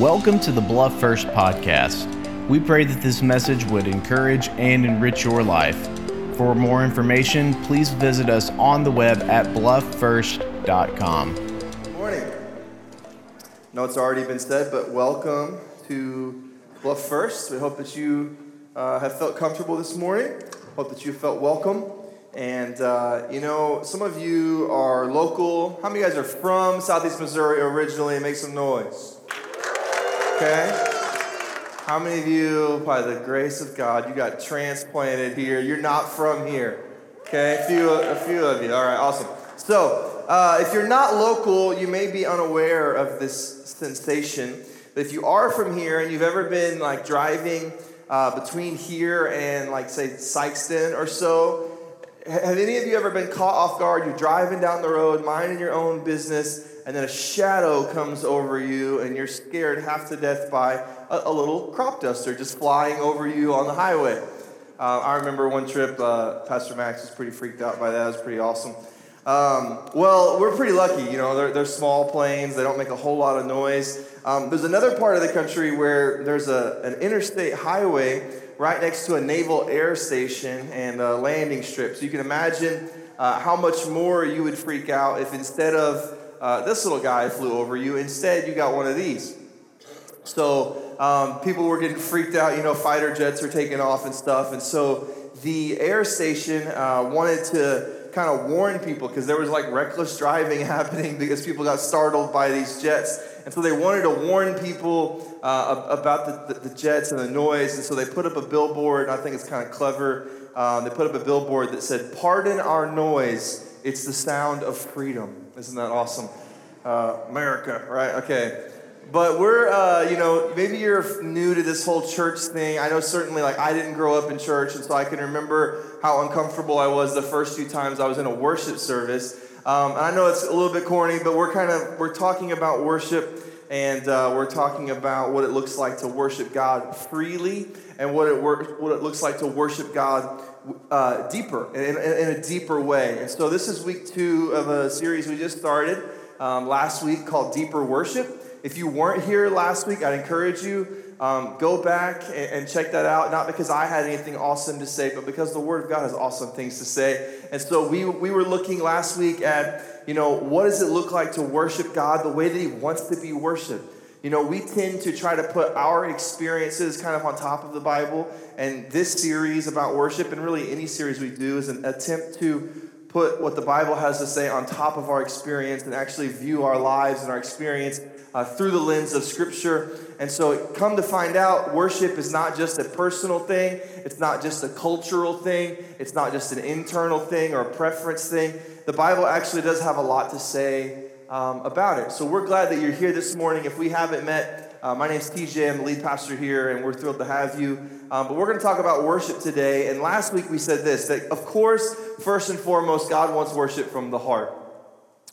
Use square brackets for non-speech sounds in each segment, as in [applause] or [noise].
Welcome to the Bluff First podcast. We pray that this message would encourage and enrich your life. For more information, please visit us on the web at blufffirst.com. Morning. No, it's already been said, but welcome to Bluff First. We hope that you uh, have felt comfortable this morning. Hope that you felt welcome. And, uh, you know, some of you are local. How many guys are from Southeast Missouri originally? Make some noise. Okay? How many of you, by the grace of God, you got transplanted here? You're not from here. Okay? A few, a few of you. All right, awesome. So, uh, if you're not local, you may be unaware of this sensation. But if you are from here and you've ever been like driving uh, between here and like say Sikeston or so, have any of you ever been caught off guard? You're driving down the road, minding your own business, and then a shadow comes over you, and you're scared half to death by a, a little crop duster just flying over you on the highway. Uh, I remember one trip, uh, Pastor Max was pretty freaked out by that. It was pretty awesome. Um, well, we're pretty lucky. You know, they're, they're small planes, they don't make a whole lot of noise. Um, there's another part of the country where there's a, an interstate highway right next to a naval air station and a landing strip. So you can imagine uh, how much more you would freak out if instead of uh, this little guy flew over you, instead you got one of these. So um, people were getting freaked out. You know, fighter jets are taking off and stuff. And so the air station uh, wanted to kind of warn people because there was like reckless [laughs] driving [laughs] happening because people got startled by these jets. And so they wanted to warn people uh, about the, the, the, jets and the noise. And so they put up a billboard. I think it's kind of clever. Um, they put up a billboard that said, Pardon our noise. It's the sound of freedom. Isn't that awesome? Uh, America, right? Okay. But we're, uh, you know, maybe you're new to this whole church thing. I know certainly, like, I didn't grow up in church, and so I can remember how uncomfortable I was the first few times I was in a worship service. Um, and I know it's a little bit corny, but we're kind of we're talking about worship, and uh, we're talking about what it looks like to worship God freely, and what it wor- what it looks like to worship God uh, deeper in, in, in, a deeper way. And so this is week two of a series we just started um, last week called Deeper Worship. If you weren't here last week, I'd encourage you um, go back and, and, check that out. Not because I had anything awesome to say, but because the Word of God has awesome things to say. And so we we were looking last week at you know what does it look like to worship God the way that He wants to be worshipped. You know, we tend to try to put our experiences kind of on top of the Bible. And this series about worship, and really any series we do, is an attempt to put what the Bible has to say on top of our experience and actually view our lives and our experience uh, through the lens of Scripture. And so, come to find out, worship is not just a personal thing, it's not just a cultural thing, it's not just an internal thing or a preference thing. The Bible actually does have a lot to say um, about it. So, we're glad that you're here this morning. If we haven't met, uh, my name's TJ, I'm the lead pastor here, and we're thrilled to have you. Um, but we're going to talk about worship today. And last week we said this that, of course, first and foremost, God wants worship from the heart,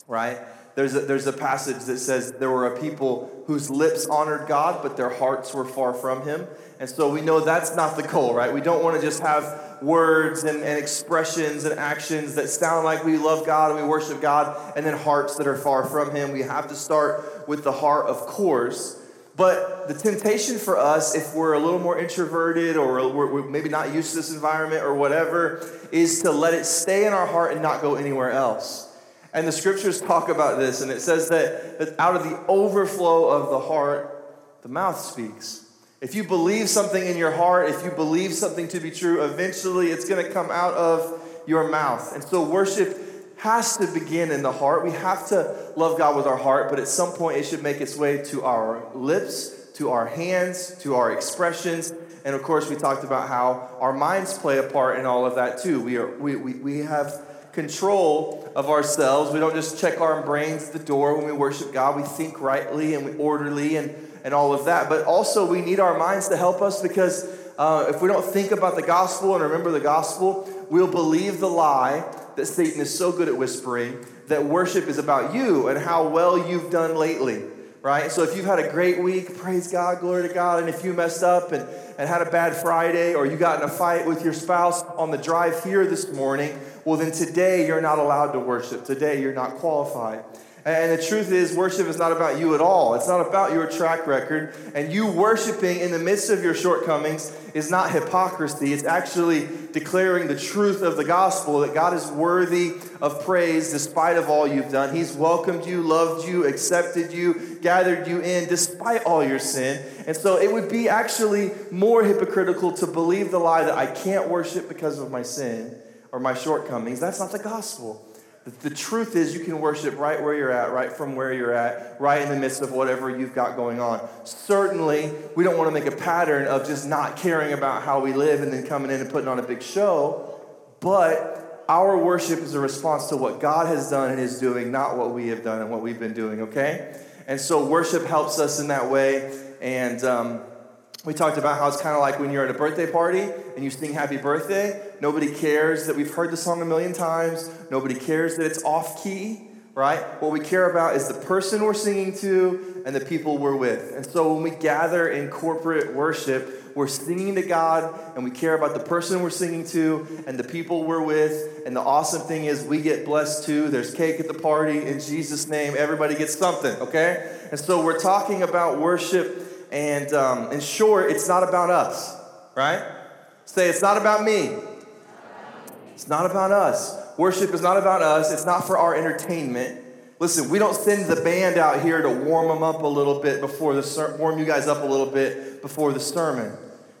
right? There's a, there's a passage that says there were a people whose lips honored God, but their hearts were far from Him. And so we know that's not the goal, right? We don't want to just have words and, and expressions and actions that sound like we love God and we worship God, and then hearts that are far from Him. We have to start with the heart, of course. But the temptation for us, if we're a little more introverted or we're, maybe not used to this environment or whatever, is to let it stay in our heart and not go anywhere else. And the scriptures talk about this, and it says that, that out of the overflow of the heart, the mouth speaks. If you believe something in your heart, if you believe something to be true, eventually it's going to come out of your mouth. And so worship has to begin in the heart. We have to love God with our heart, but at some point it should make its way to our lips, to our hands, to our expressions. And of course, we talked about how our minds play a part in all of that too. We, are, we, we, we have control of ourselves. We don't just check our brains at the door when we worship God. We think rightly and we orderly and, and all of that. But also, we need our minds to help us because uh, if we don't think about the gospel and remember the gospel, we'll believe the lie that Satan is so good at whispering that worship is about you and how well you've done lately, right? So if you've had a great week, praise God, glory to God. And if you messed up and, and had a bad Friday or you got in a fight with your spouse on the drive here this morning, well, then today you're not allowed to worship. Today you're not qualified. And the truth is, worship is not about you at all. It's not about your track record. And you worshiping in the midst of your shortcomings is not hypocrisy. It's actually declaring the truth of the gospel that God is worthy of praise despite of all you've done. He's welcomed you, loved you, accepted you, gathered you in despite all your sin. And so it would be actually more hypocritical to believe the lie that I can't worship because of my sin or my shortcomings. That's not the gospel. The truth is, you can worship right where you're at, right from where you're at, right in the midst of whatever you've got going on. Certainly, we don't want to make a pattern of just not caring about how we live and then coming in and putting on a big show. But our worship is a response to what God has done and is doing, not what we have done and what we've been doing, okay? And so, worship helps us in that way. And, um, we talked about how it's kind of like when you're at a birthday party and you sing happy birthday. Nobody cares that we've heard the song a million times. Nobody cares that it's off key, right? What we care about is the person we're singing to and the people we're with. And so when we gather in corporate worship, we're singing to God and we care about the person we're singing to and the people we're with. And the awesome thing is, we get blessed too. There's cake at the party in Jesus' name. Everybody gets something, okay? And so we're talking about worship and um, in short, it's not about us, right? Say, it's not about me. It's not about us. Worship is not about us. It's not for our entertainment. Listen, we don't send the band out here to warm them up a little bit before the ser- warm you guys up a little bit before the sermon.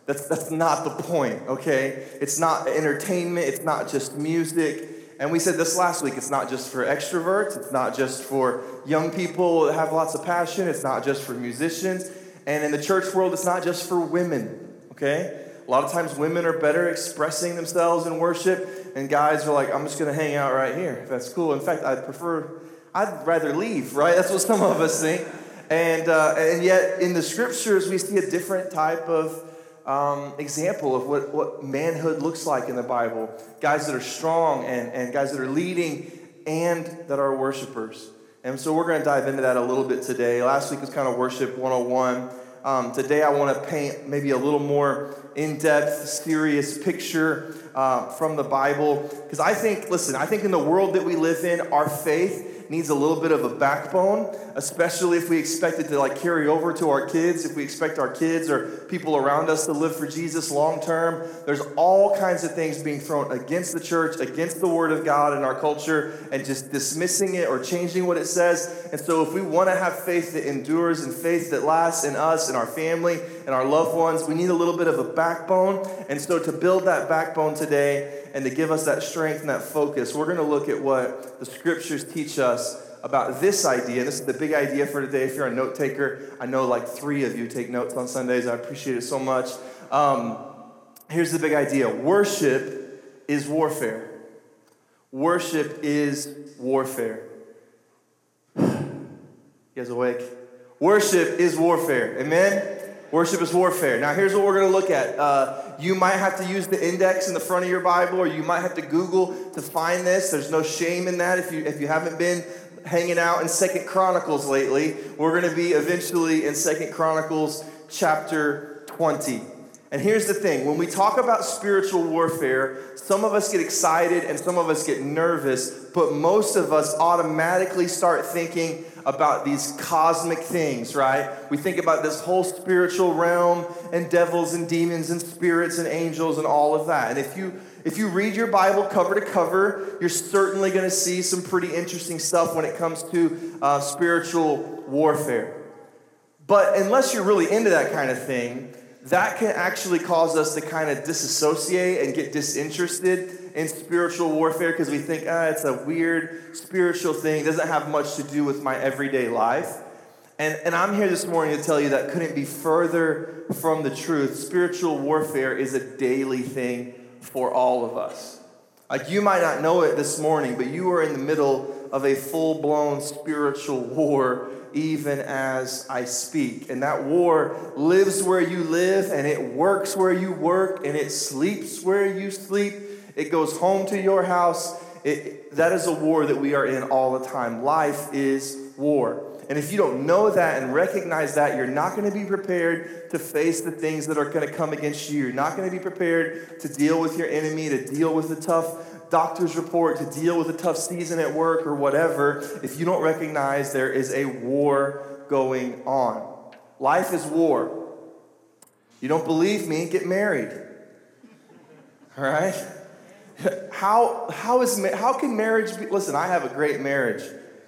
That's that's not the point, okay? It's not entertainment. It's not just music. And we said this last week. It's not just for extroverts. It's not just for young people that have lots of passion. It's not just for musicians. And in the church world, it's not just for women, okay? A lot of times women are better expressing themselves in worship, and guys are like, I'm just gonna hang out right here. That's cool. In fact, I'd prefer, I'd rather leave, right? That's what some of us think. And, uh, and yet, in the scriptures, we see a different type of um, example of what, what manhood looks like in the Bible. Guys that are strong and, and guys that are leading and that are worshipers. And so we're going to dive into that a little bit today. Last week was kind of worship 101. Um, today I want to paint maybe a little more in depth, serious picture uh, from the Bible. Because I think, listen, I think in the world that we live in, our faith needs a little bit of a backbone, especially if we expect it to like carry over to our kids, if we expect our kids or people around us to live for Jesus long term. There's all kinds of things being thrown against the church, against the word of God in our culture, and just dismissing it or changing what it says. And so if we want to have faith that endures and faith that lasts in us and our family and our loved ones, we need a little bit of a backbone. And so to build that backbone today, and to give us that strength and that focus, we're going to look at what the scriptures teach us about this idea. This is the big idea for today. If you're a note taker, I know like three of you take notes on Sundays. I appreciate it so much. Um, here's the big idea worship is warfare. Worship is warfare. You guys awake? Worship is warfare. Amen? Worship is warfare. Now, here's what we're going to look at. Uh, you might have to use the index in the front of your Bible, or you might have to Google to find this. There's no shame in that if you if you haven't been hanging out in Second Chronicles lately. We're going to be eventually in Second Chronicles chapter 20. And here's the thing when we talk about spiritual warfare, some of us get excited and some of us get nervous, but most of us automatically start thinking about these cosmic things, right? We think about this whole spiritual realm and devils and demons and spirits and angels and all of that. And if you if you read your Bible cover to cover, you're certainly going to see some pretty interesting stuff when it comes to uh, spiritual warfare. But unless you're really into that kind of thing, that can actually cause us to kind of disassociate and get disinterested in spiritual warfare because we think, ah, it's a weird spiritual thing. It doesn't have much to do with my everyday life. And, and I'm here this morning to tell you that couldn't be further from the truth. Spiritual warfare is a daily thing for all of us. Like you might not know it this morning, but you are in the middle of a full blown spiritual [laughs] war even as I speak. And that war lives where you live, and it works where you work, and it sleeps where you sleep. It goes home to your house. It, that is a war that we are in all the time. Life is war. And if you don't know that and recognize that, you're not going to be prepared to face the things that are going to come against you. You're not going to be prepared to deal with your enemy, to deal with the tough doctor's report, to deal with a tough season at work or whatever, if you don't recognize there is a war going on. Life is war. You don't believe me? Get married. All right? How, how, is, how can marriage be? Listen, I have a great marriage,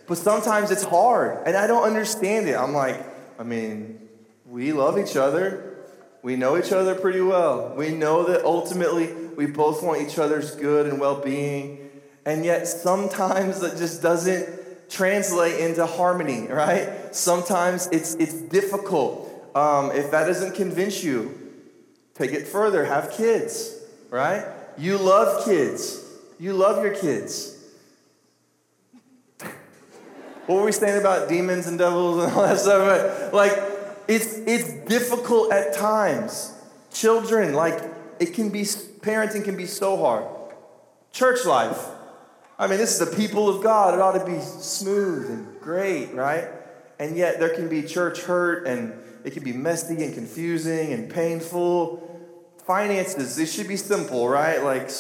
but sometimes it's hard and I don't understand it. I'm like, I mean, we love each other. We know each other pretty well. We know that ultimately we both want each other's good and well being. And yet sometimes it just doesn't translate into harmony, right? Sometimes it's, it's difficult. Um, if that doesn't convince you, take it further, have kids, right? You love kids. You love your kids. what were we saying about demons and devils and all that stuff? Like, it's, it's difficult at times. Children, like, it can be, parenting can be so hard. Church life. I mean, this is the people of God. It ought to be smooth and great, right? And yet there can be church hurt and it can be messy and confusing and painful finances, they should be simple, right? Like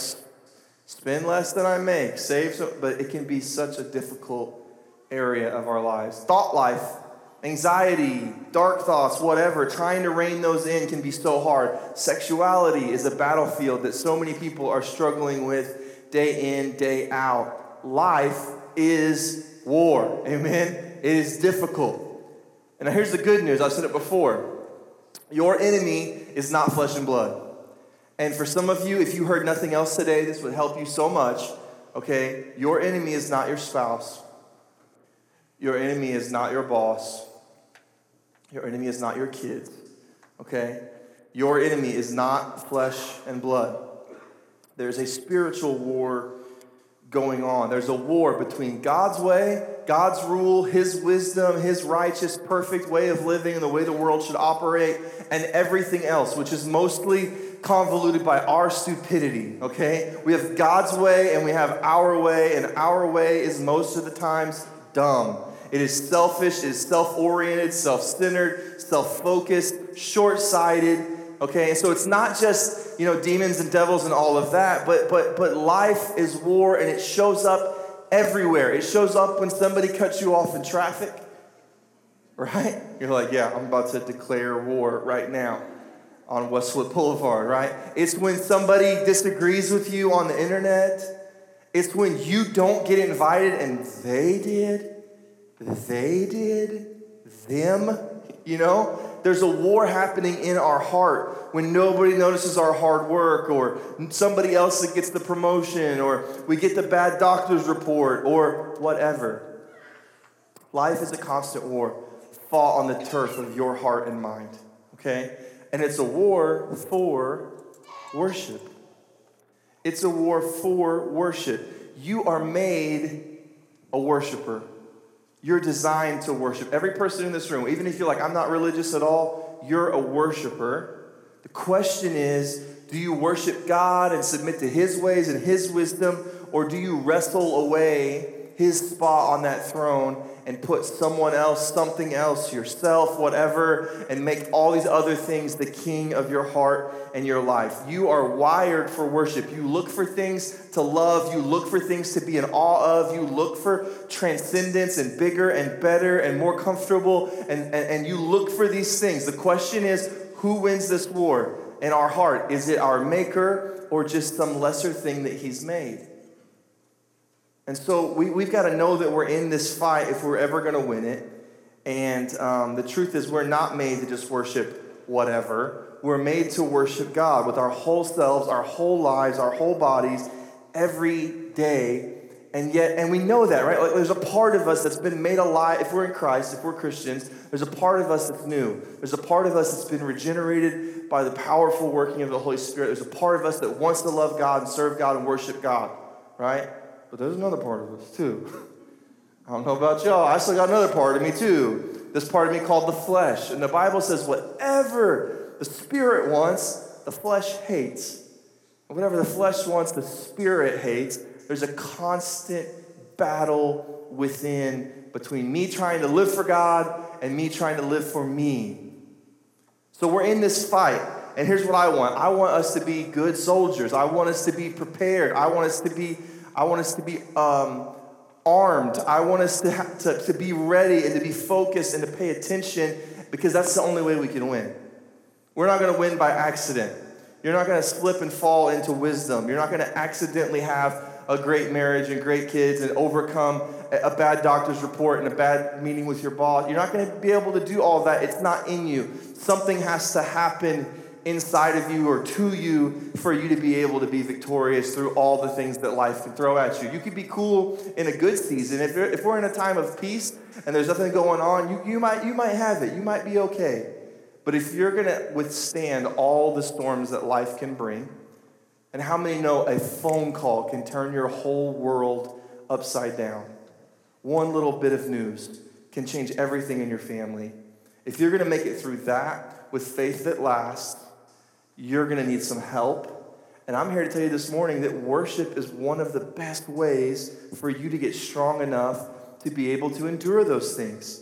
spend less than I make, save so, but it can be such a difficult area of our lives. Thought life, anxiety, dark thoughts, whatever, trying to rein those in can be so hard. Sexuality is a battlefield that so many people are struggling with day in, day out. Life is war. [laughs] Amen. It is difficult. And here's the good news. I've said it before. Your enemy is not flesh and blood. And for some of you, if you heard nothing else today, this would help you so much. Okay, your enemy is not your spouse. Your enemy is not your boss. Your enemy is not your kids. Okay? Your enemy is not flesh and blood. There's a spiritual war going on. There's a war between God's way, God's rule, His wisdom, His righteous, perfect way of living, and the way the world should operate, and everything else, which is mostly convoluted by our stupidity, okay? We have God's way and we have our way, and our way is most of the times dumb. It is selfish, it is self oriented, self centered, self focused, short sighted, okay? And so it's not just, you know, demons and devils and all of that, but, but, but life is war and it shows up everywhere. It shows up when somebody cuts you off in traffic, [laughs] right? You're like, yeah, I'm about to declare war right now on Westwood Boulevard, right? It's when somebody disagrees with you on the internet. It's when you don't get invited and they did. They did. Them. You know? There's a war happening in our heart when nobody notices our hard work or somebody else that gets the promotion or we get the bad doctor's report or whatever. Life is a constant war fought on the turf of your heart and mind. Okay? And it's a war for worship. It's a war for worship. You are made a worshiper. You're designed to worship. Every person in this room, even if you're like, I'm not religious at all, you're a worshiper. The question is do you worship God and submit to His ways and His wisdom, or do you wrestle away His spot on that throne and put someone else, something else, yourself, whatever, and make all these other things the king of your heart and your life. You are wired for worship. You look for things to love, you look for things to be in awe of, you look for transcendence and bigger and better and more comfortable, and, and, and you look for these things. The question is who wins this war in our heart? Is it our maker or just some lesser thing that he's made? And so we, we've got to know that we're in this fight if we're ever going to win it. And um, the truth is, we're not made to just worship whatever. We're made to worship God with our whole selves, our whole lives, our whole bodies, every day. And yet, and we know that, right? Like there's a part of us that's been made alive. If we're in Christ, if we're Christians, there's a part of us that's new. There's a part of us that's been regenerated by the powerful working of the Holy Spirit. There's a part of us that wants to love God and serve God and worship God, right? But there's another part of us too. I don't know about y'all. I still got another part of me too. This part of me called the flesh. And the Bible says, whatever the spirit wants, the flesh hates. And whatever the flesh wants, the spirit hates. There's a constant battle within between me trying to live for God and me trying to live for me. So we're in this fight. And here's what I want I want us to be good soldiers. I want us to be prepared. I want us to be I want us to be um, armed. I want us to, to, to be ready and to be focused and to pay attention because that's the only way we can win. We're not going to win by accident. You're not going to slip and fall into wisdom. You're not going to accidentally have a great marriage and great kids and overcome a bad doctor's report and a bad meeting with your boss. You're not going to be able to do all that. It's not in you. Something has to happen inside of you or to you for you to be able to be victorious through all the things that life can throw at you. You could be cool in a good season. If, if we're in a time of peace and there's nothing going on, you, you, might, you might have it. You might be okay. But if you're going to withstand all the storms that life can bring, and how many know a phone call can turn your whole world upside down? One little bit of news can change everything in your family. If you're going to make it through that with faith that lasts, you're going to need some help. And I'm here to tell you this morning that worship is one of the best ways for you to get strong enough to be able to endure those things.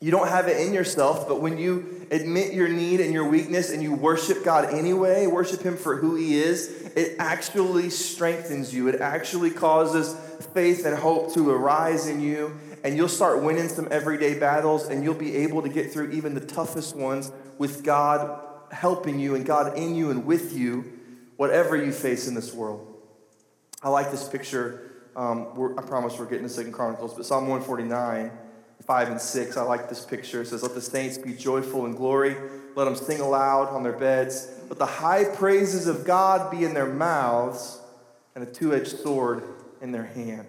You don't have it in yourself, but when you admit your need and your weakness and you worship God anyway, worship Him for who He is, it actually strengthens you. It actually causes faith and hope to arise in you, and you'll start winning some everyday battles, and you'll be able to get through even the toughest ones with God helping you and God in you and with you, whatever you face in this world. I like this picture. Um, I promise we're getting to Second Chronicles, but Psalm 149 5 and 6. I like this picture. It says, Let the saints be joyful in glory. Let them sing aloud on their beds. Let the high praises of God be in their mouths and a two edged sword in their hand.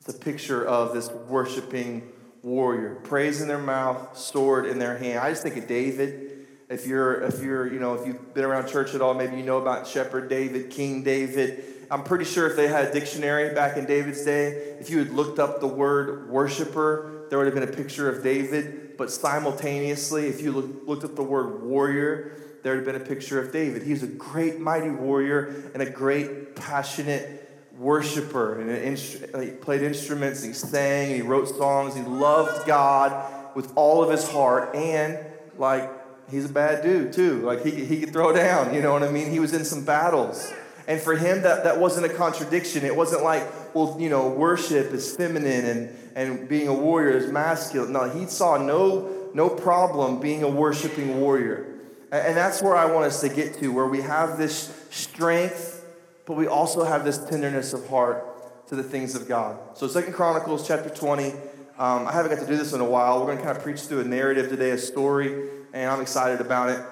It's a picture of this worshiping warrior. Praise in their mouth, sword in their hand. I just think of David. If you're, if you're, you know, if you've been around church at all, maybe you know about Shepherd David, King David. I'm pretty sure if they had a dictionary back in David's day, if you had looked up the word worshiper, there would have been a picture of David, but simultaneously, if you look, looked at the word warrior, there would have been a picture of David. He's a great, mighty warrior and a great, passionate worshiper. And instru- he played instruments, he sang, he wrote songs, he loved God with all of his heart, and like, he's a bad dude too. Like, he, he could throw down, you know what I mean? He was in some battles. And for him, that, that wasn't a contradiction. It wasn't like, well, you know, worship is feminine and, and being a warrior is masculine. No, he saw no, no problem being a worshiping warrior. And, that's where I want us to get to, where we have this strength, but we also have this tenderness of heart to the things of God. So Second Chronicles chapter 20. Um, I haven't got to do this in a while. We're going to kind of preach through a narrative today, a story, and I'm excited about it.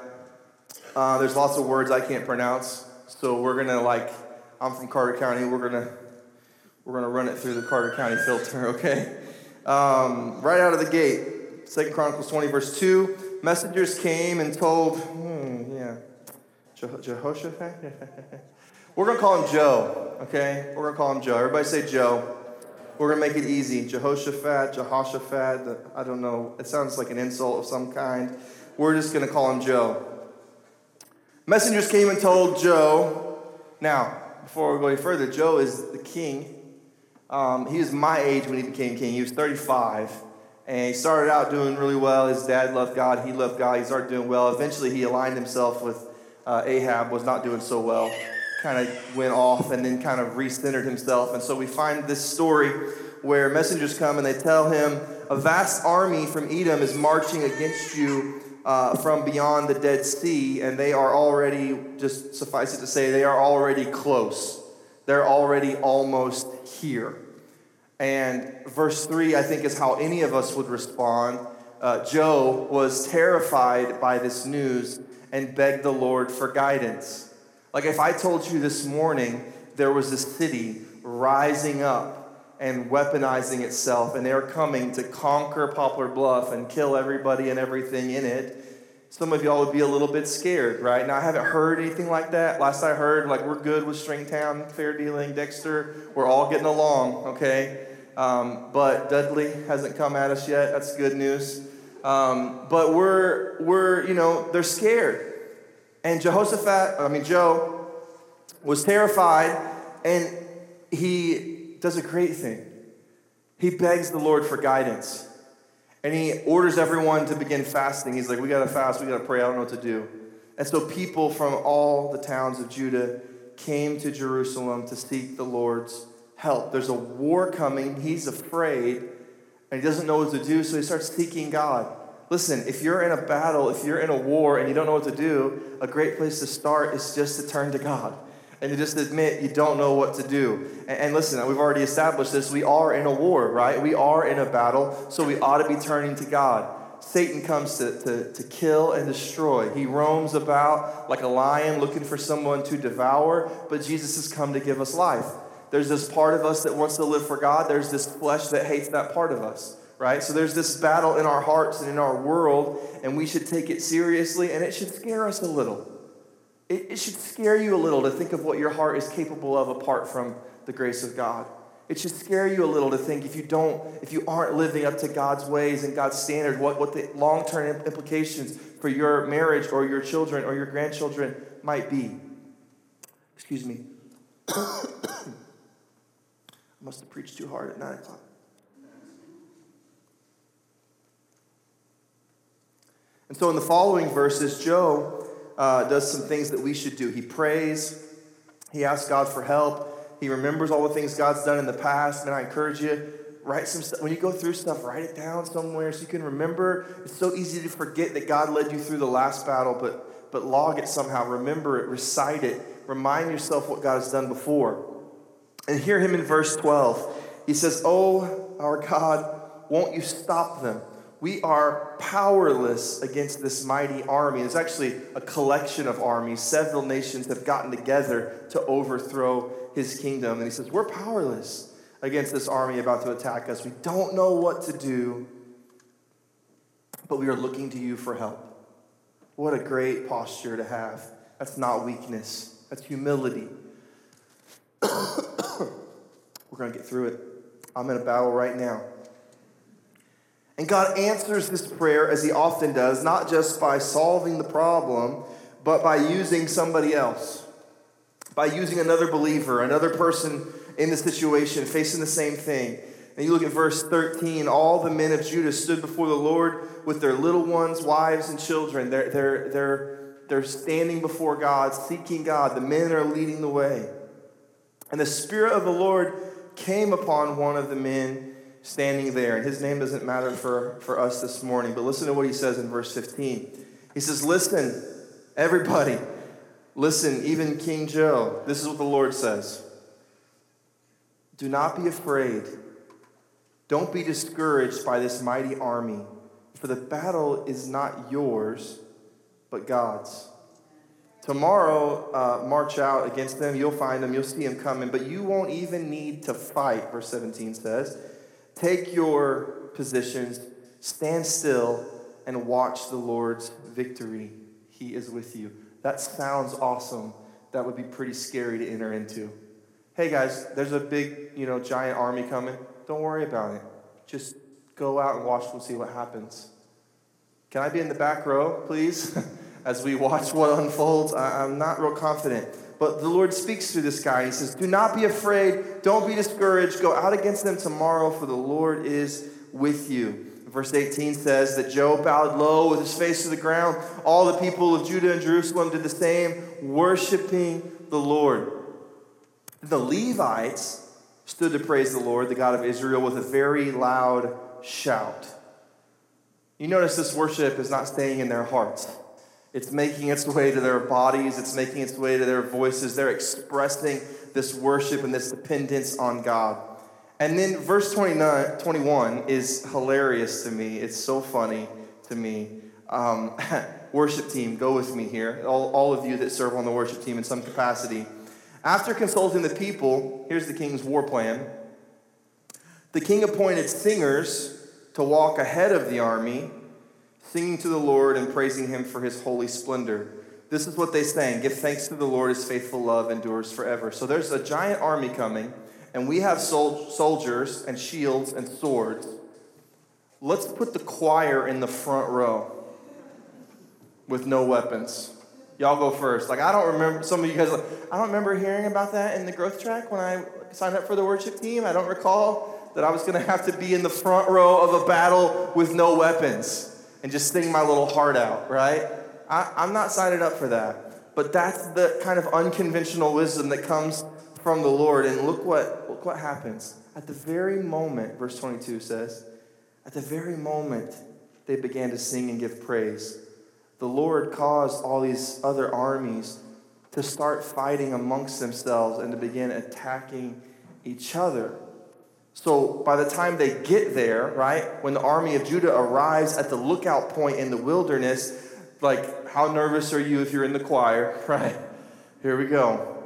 Uh, there's lots of words I can't pronounce. So we're gonna like, I'm from Carter County. We're gonna we're gonna run it through the Carter County filter, [laughs] okay? Um, right out of the gate, Second Chronicles 20 verse 2. Messengers came and told, hmm, yeah, Jehoshaphat. [laughs] we're gonna call him Joe, okay? We're gonna call him Joe. Everybody say Joe. We're gonna make it easy. Jehoshaphat, Jehoshaphat. I don't know. It sounds like an insult of some kind. We're just gonna call him Joe. Messengers came and told Joe. Now, before we go any further, Joe is the king. Um, he was my age when he became king. He was 35. And he started out doing really well. His dad loved God. He loved God. He started doing well. Eventually, he aligned himself with uh, Ahab, was not doing so well. Kind of went off and then kind of recentered himself. And so we find this story where messengers come and they tell him, A vast army from Edom is marching against you uh, from beyond the Dead Sea, and they are already, just suffice it to say, they are already close. They're already almost here. And verse 3, I think, is how any of us would respond. Uh, Joe was terrified by this news and begged the Lord for guidance. Like if I told you this morning there was a city rising up and weaponizing itself, and they're coming to conquer Poplar Bluff and kill everybody and everything in it. Some of y'all would be a little bit scared, right? Now, I haven't heard anything like that. Last I heard, like, we're good with Stringtown, Fairdealing, Dexter. We're all getting along, okay? Um, but Dudley hasn't come at us yet. That's good news. Um, but we're, we're, you know, they're scared. And Jehoshaphat, I mean, Joe, was terrified, and he does a great thing. He begs the Lord for guidance. And he orders everyone to begin fasting. He's like, We got to fast, we got to pray, I don't know what to do. And so people from all the towns of Judah came to Jerusalem to seek the Lord's help. There's a war coming. He's afraid and he doesn't know what to do, so he starts seeking God. Listen, if you're in a battle, if you're in a war and you don't know what to do, a great place to start is just to turn to God and to just admit you don't know what to do. And, and, listen, we've already established this. We are in a war, right? We are in a battle, so we ought to be turning to God. Satan comes to, to, to kill and destroy. He roams about like a lion looking for someone to devour, but Jesus has come to give us life. There's this part of us that wants to live for God, there's this flesh that hates that part of us, right? So there's this battle in our hearts and in our world, and we should take it seriously, and it should scare us a little. It, it should scare you a little to think of what your heart is capable of apart from the grace of God. It should scare you a little to think if you don't, if you aren't living up to God's ways and God's standards, what, what the long term implications for your marriage or your children or your grandchildren might be. Excuse me. [coughs] I must have preached too hard at 9 o'clock. And so in the following verses, Joe uh, does some things that we should do. He prays, he asks God for help, he remembers all the things God's done in the past. And I encourage you, write some stuff. When you go through stuff, write it down somewhere so you can remember. It's so easy to forget that God led you through the last battle, but, but log it somehow. Remember it, recite it, remind yourself what God has done before. And hear him in verse 12. He says, Oh, our God, won't you stop them? We are powerless against this mighty army. It's actually a collection of armies. Several nations have gotten together to overthrow his kingdom. And he says, We're powerless against this army about to attack us. We don't know what to do, but we are looking to you for help. What a great posture to have. That's not weakness, that's humility. [coughs] We're going to get through it. I'm in a battle right now. And God answers this prayer as He often does, not just by solving the problem, but by using somebody else, by using another believer, another person in the situation facing the same thing. And you look at verse 13 all the men of Judah stood before the Lord with their little ones, wives, and children. They're, they're, they're, they're standing before God, seeking God. The men are leading the way. And the Spirit of the Lord came upon one of the men standing there. And his name doesn't matter for, for us this morning, but listen to what he says in verse 15. He says, Listen, everybody, listen, even King Joe. This is what the Lord says Do not be afraid. Don't be discouraged by this mighty army, for the battle is not yours, but God's. Tomorrow, uh, march out against them. You'll find them. You'll see them coming. But you won't even need to fight, verse 17 says. Take your positions, stand still, and watch the Lord's victory. He is with you. That sounds awesome. That would be pretty scary to enter into. Hey guys, there's a big, you know, giant army coming. Don't worry about it. Just go out and watch and see what happens. Can I be in the back row, please? [laughs] As we watch what unfolds, I'm not real confident. But the Lord speaks through this guy. He says, Do not be afraid. Don't be discouraged. Go out against them tomorrow, for the Lord is with you. Verse 18 says that Joe bowed low with his face to the ground. All the people of Judah and Jerusalem did the same, worshiping the Lord. The Levites stood to praise the Lord, the God of Israel, with a very loud shout. You notice this worship is not staying in their hearts. It's making its way to their bodies, it's making its way to their voices. They're expressing this worship and this dependence on God. And then verse 29, 21 is hilarious to me. It's so funny to me. Um, [laughs] worship team, go with me here. All, all of you that serve on the worship team in some capacity. After consulting the people, here's the king's war plan. The king appointed singers to walk ahead of the army singing to the Lord and praising him for his holy splendor. This is what they sang Give thanks to the Lord, his faithful love endures forever. So there's a giant army coming, and we have sol- soldiers and shields and swords. Let's put the choir in the front row with no weapons. Y'all go first. Like, I don't remember, some of you guys, like, I don't remember hearing about that in the growth track when I signed up for the worship team. I don't recall that I was going to have to be in the front row of a battle with no weapons and just sing my little heart out, right? I, I'm not signing up for that. But that's the kind of unconventional wisdom that comes from the Lord. And look what, look what happens. At the very moment, verse 22 says, at the very moment they began to sing and give praise, the Lord caused all these other armies to start fighting amongst themselves and to begin attacking each other. So by the time they get there, right, when the army of Judah arrives at the lookout point in the wilderness, like, how nervous are you if you're in the choir, [laughs] right? Here we go.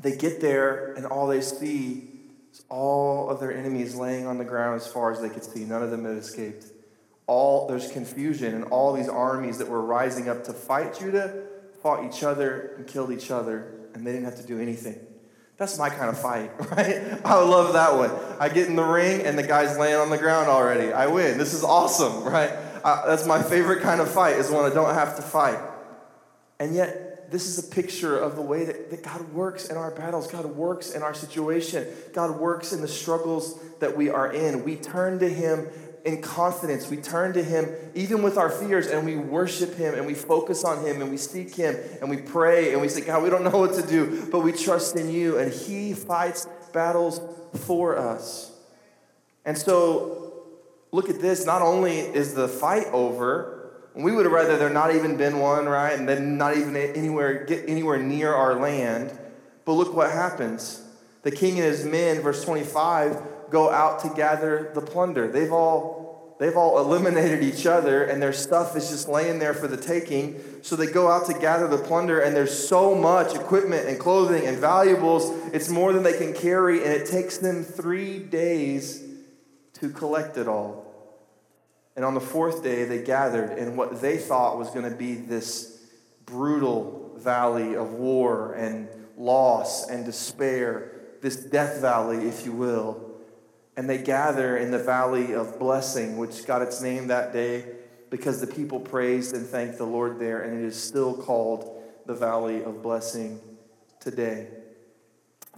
They get there, and all they see is all of their enemies laying on the ground as far as they could see. None of them had escaped. All there's confusion, and all these armies that were rising up to fight Judah fought each other and killed each other, and they didn't have to do anything. That's my kind of fight, [laughs] right? I love that one. I get in the ring and the guy's laying on the ground already. I win. This is awesome, right? I, that's my favorite kind of fight, is when I don't have to fight. And yet, this is a picture of the way that, that God works in our battles. God works in our situation. God works in the struggles that we are in. We turn to Him in confidence. We turn to Him even with our fears and we worship Him and we focus on Him and we seek Him and we pray and we say, God, we don't know what to do, but we trust in you. And He fights battles for us. And so, look at this. Not only is the fight over, we would have rather there not even been one, right? And then not even anywhere get anywhere near our land. But look what happens. The king and his men, verse 25, go out to gather the plunder. They've all, they've all eliminated each other, and their stuff is just laying there for the taking. So they go out to gather the plunder, and there's so much equipment and clothing and valuables, it's more than they can carry, and it takes them three days to collect it all. And on the fourth day, they gathered in what they thought was going to be this brutal valley of war and loss and despair, this death valley, if you will and they gather in the valley of blessing, which got its name that day because the people praised and thanked the Lord there, and it is still called the valley of blessing today.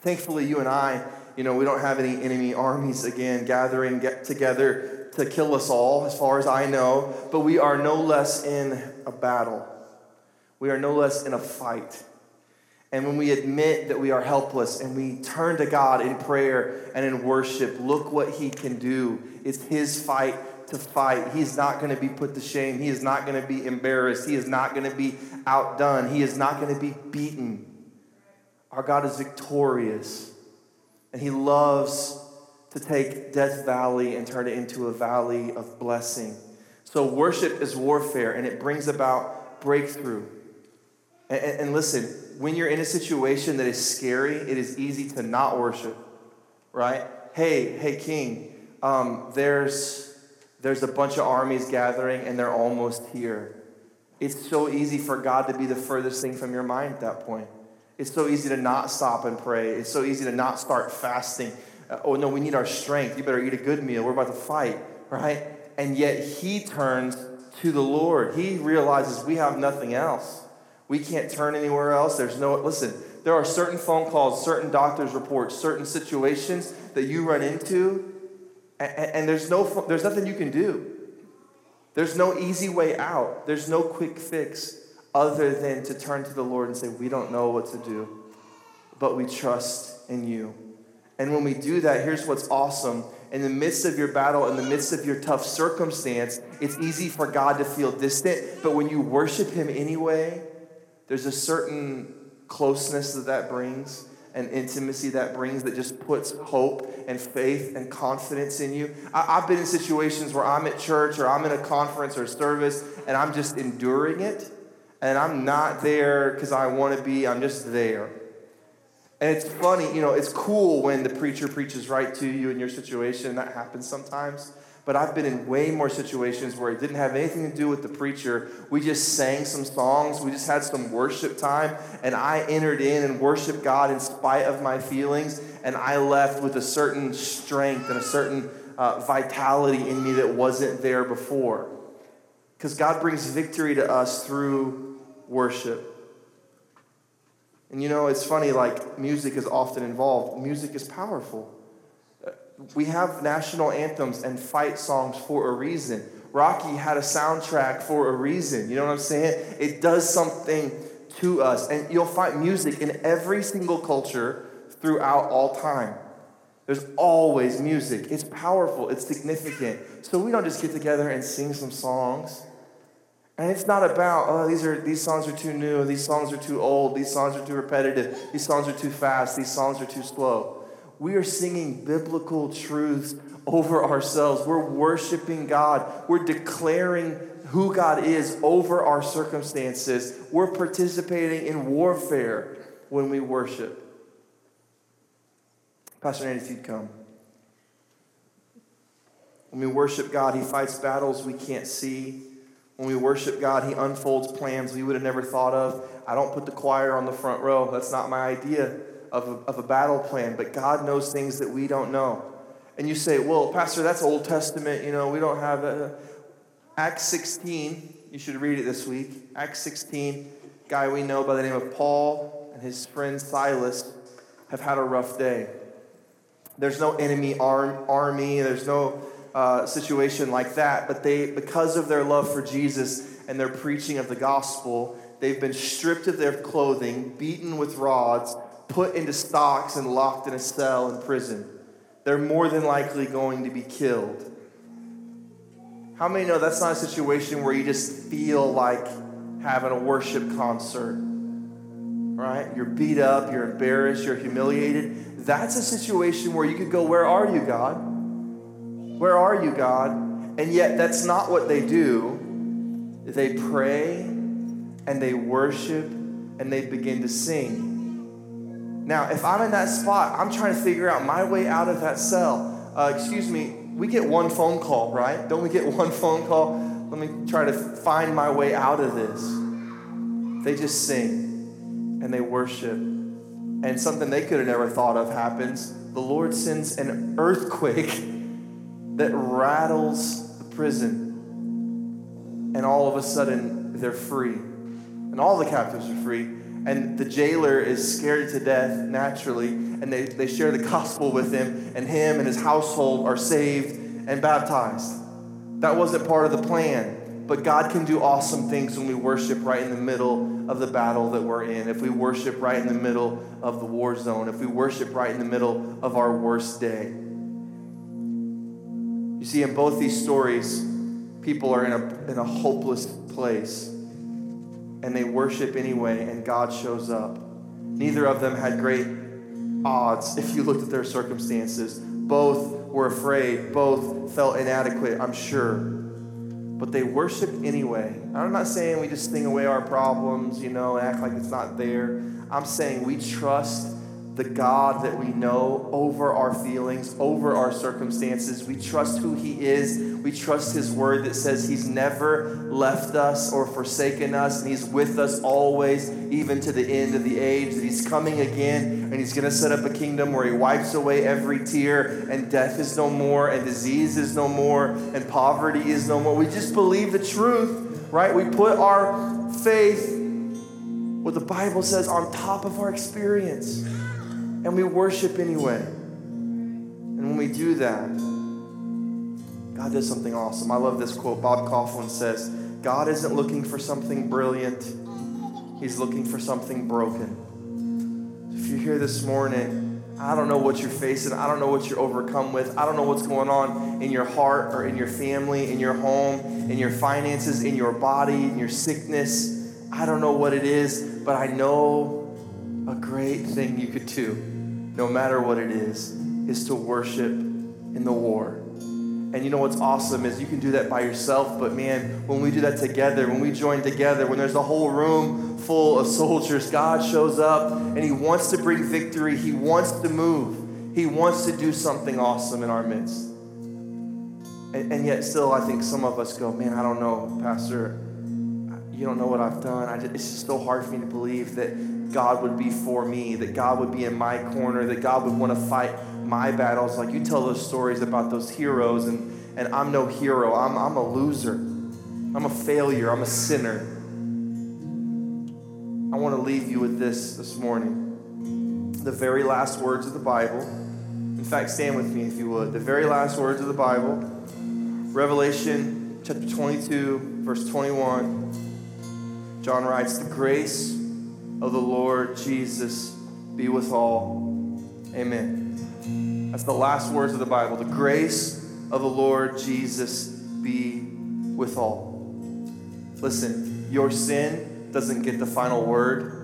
Thankfully, you and I, you know, we don't have any enemy armies again gathering get together to kill us all, as far as I know, but we are no less in a battle. We are no less in a fight. And when we admit that we are helpless and we turn to God in prayer and in worship, look what He can do. It's His fight to fight. He's not going to be put to shame. He is not going to be embarrassed. He is not going to be outdone. He is not going to be beaten. Our God is victorious. And He loves to take Death Valley and turn it into a valley of blessing. So, worship is warfare and it brings about breakthrough. And, and, listen, when you're in a situation that is scary, it is easy to not worship, right? Hey, hey, King, um, there's, there's a bunch of armies gathering and they're almost here. It's so easy for God to be the furthest thing from your mind at that point. It's so easy to not stop and pray. It's so easy to not start fasting. Uh, oh, no, we need our strength. You better eat a good meal. We're about to fight, right? And yet he turns to the Lord. He realizes we have nothing else. We can't turn anywhere else. There's no, listen, there are certain phone calls, certain doctor's reports, certain situations that you run into, and, and there's, no, there's nothing you can do. There's no easy way out, there's no quick fix other than to turn to the Lord and say, We don't know what to do, but we trust in you. And when we do that, here's what's awesome. In the midst of your battle, in the midst of your tough circumstance, it's easy for God to feel distant, but when you worship Him anyway, there's a certain closeness that that brings and intimacy that brings that just puts hope and faith and confidence in you. I, have been in situations where I'm at church or I'm in a conference or a service and I'm just enduring it. And I'm not there because I want to be, I'm just there. And it's funny, you know, it's cool when the preacher preaches right to you in your situation. That happens sometimes but I've been in way more situations where it didn't have anything to do with the preacher. We just sang some songs, we just had some worship time, and I entered in and worshiped God in spite of my feelings, and I left with a certain strength and a certain uh, vitality in me that wasn't there before. Because God brings victory to us through worship. And you know, it's funny, like, music is often involved. Music is powerful we have national anthems and fight songs for a reason. Rocky had a soundtrack for a reason. You know what I'm saying? It does something to us. And you'll find music in every single culture throughout all time. There's always music. It's powerful, it's significant. So we don't just get together and sing some songs. And it's not about, oh, these are these songs are too new, these songs are too old, these songs are too repetitive, these songs are too fast, these songs are too slow. We are singing biblical truths over ourselves. We're worshiping God. We're declaring who God is over our circumstances. We're participating in warfare when we worship. Pastor Nancy, if you'd come. When we worship God, He fights battles we can't see. When we worship God, He unfolds plans we would have never thought of. I don't put the choir on the front row. That's not my idea of a, of a battle plan, but God knows things that we don't know. And you say, well, Pastor, that's Old Testament. You know, we don't have a. Acts 16, you should read it this week. Acts 16, guy we know by the name of Paul and his friend Silas have had a rough day. There's no enemy arm, army, there's no uh, situation like that, but they, because of their love for Jesus and their preaching of the gospel, they've been stripped of their clothing, beaten with rods, put into stocks, and locked in a cell in prison. They're more than likely going to be killed. How many know that's not a situation where you just feel like having a worship concert? Right? You're beat up, you're embarrassed, you're humiliated. That's a situation where you could go, Where are you, God? Where are you, God? And yet, that's not what they do. They pray and they worship and they begin to sing. Now, if I'm in that spot, I'm trying to figure out my way out of that cell. Uh, excuse me, we get one phone call, right? Don't we get [laughs] one phone call? Let me try to find my way out of this. They just sing and they worship. And something they could have never thought of happens. The Lord sends an earthquake [laughs] that rattles the prison. And all of a sudden, they're free. And all the captives are free. And the jailer is scared to death naturally and they, they share the gospel with him, and him and his household are saved and baptized. That wasn't part of the plan, but God can do awesome things when we worship right in the middle of the battle that we're in, if we worship right in the middle of the war zone, if we worship right in the middle of our worst day. You see, in both these stories, people are in a, in a hopeless place, and they worship anyway, and God shows up. Neither of them had great odds if you looked at their circumstances. Both were afraid, both felt inadequate, I'm sure. But they worshiped anyway. I'm not saying we just sing away our problems, you know, act like it's not there. I'm saying we trust the God that we know over our feelings, over our circumstances. We trust who He is. We trust His word that says He's never left us or forsaken us, and He's with us always, even to the end of the age, that He's coming again, and He's going to set up a kingdom where He wipes away every tear, and death is no more, and disease is no more, and poverty is no more. We just believe the truth, right? We put our faith, what the Bible says, on top of our experience and we worship anyway. And when we do that, God does something awesome. I love this quote. Bob Kauflin says, God isn't looking for something brilliant, He's looking for something broken. If you're here this morning, I don't know what you're facing. I don't know what you're overcome with. I don't know what's going on in your heart or in your family, in your home, in your finances, in your body, in your sickness. I don't know what it is, but I know a great thing you could do, no matter what it is, is to worship in the war. And you know what's awesome is you can do that by yourself, but man, when we do that together, when we join together, when there's a whole room full of soldiers, God shows up and He wants to bring victory. He wants to move. He wants to do something awesome in our midst. And, and yet, still, I think some of us go, man, I don't know, Pastor. You don't know what I've done. Just, it's just so hard for me to believe that God would be for me, that God would be in my corner, that God would want to fight my battles. Like you tell those stories about those heroes, and, and I'm no hero. I'm, I'm a loser. I'm a failure. I'm a sinner. I want to leave you with this this morning. The very last words of the Bible. In fact, stand with me if you would. The very last words of the Bible, Revelation chapter 22, verse 21. John writes, The grace of the Lord Jesus be with all. Amen. That's the last words of the Bible. The grace of the Lord Jesus be with all. Listen, your sin doesn't get the final word.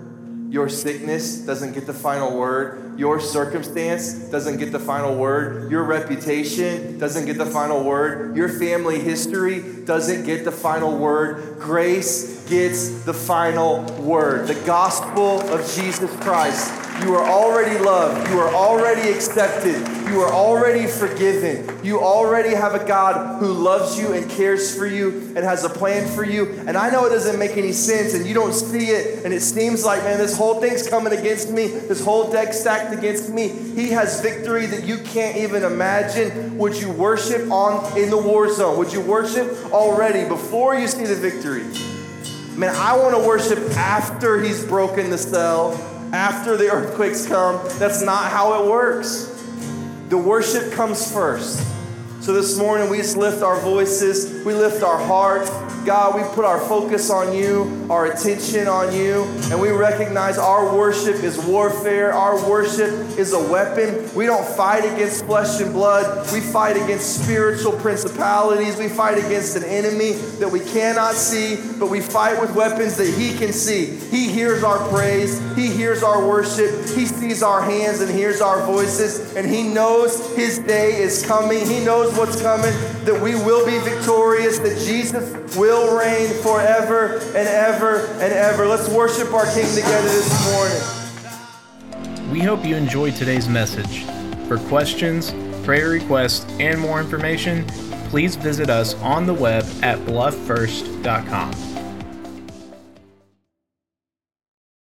Your sickness doesn't get the final word. Your circumstance doesn't get the final word. Your reputation doesn't get the final word. Your family history doesn't get the final word. Grace gets the final word. The gospel of Jesus Christ you are already loved. You are already accepted. You are already forgiven. You already have a God who loves you and cares for you and has a plan for you. And I know it doesn't make any sense and you don't see it and it seems like, man, this whole thing's coming against me. This whole deck stacked against me. He has victory that you can't even imagine. Would you worship on in the war zone? Would you worship already before you see the victory? Man, I want to worship after he's broken the cell after the earthquakes come. That's not how it works. The worship comes first. So this morning, we just lift our voices, we lift our heart. God, we put our focus on you, our attention on you, and we recognize our worship is warfare. Our worship is a weapon. We don't fight against flesh and blood, we fight against spiritual principalities. We fight against an enemy that we cannot see, but we fight with weapons that he can see. He hears our praise, he hears our worship, he sees our hands and hears our voices, and he knows his day is coming. He knows what's coming, that we will be victorious, that Jesus will reign forever and ever and ever. Let's worship our King together this morning. We hope you enjoyed today's message. For questions, prayer requests, and more information, please visit us on the web at blufffirst.com.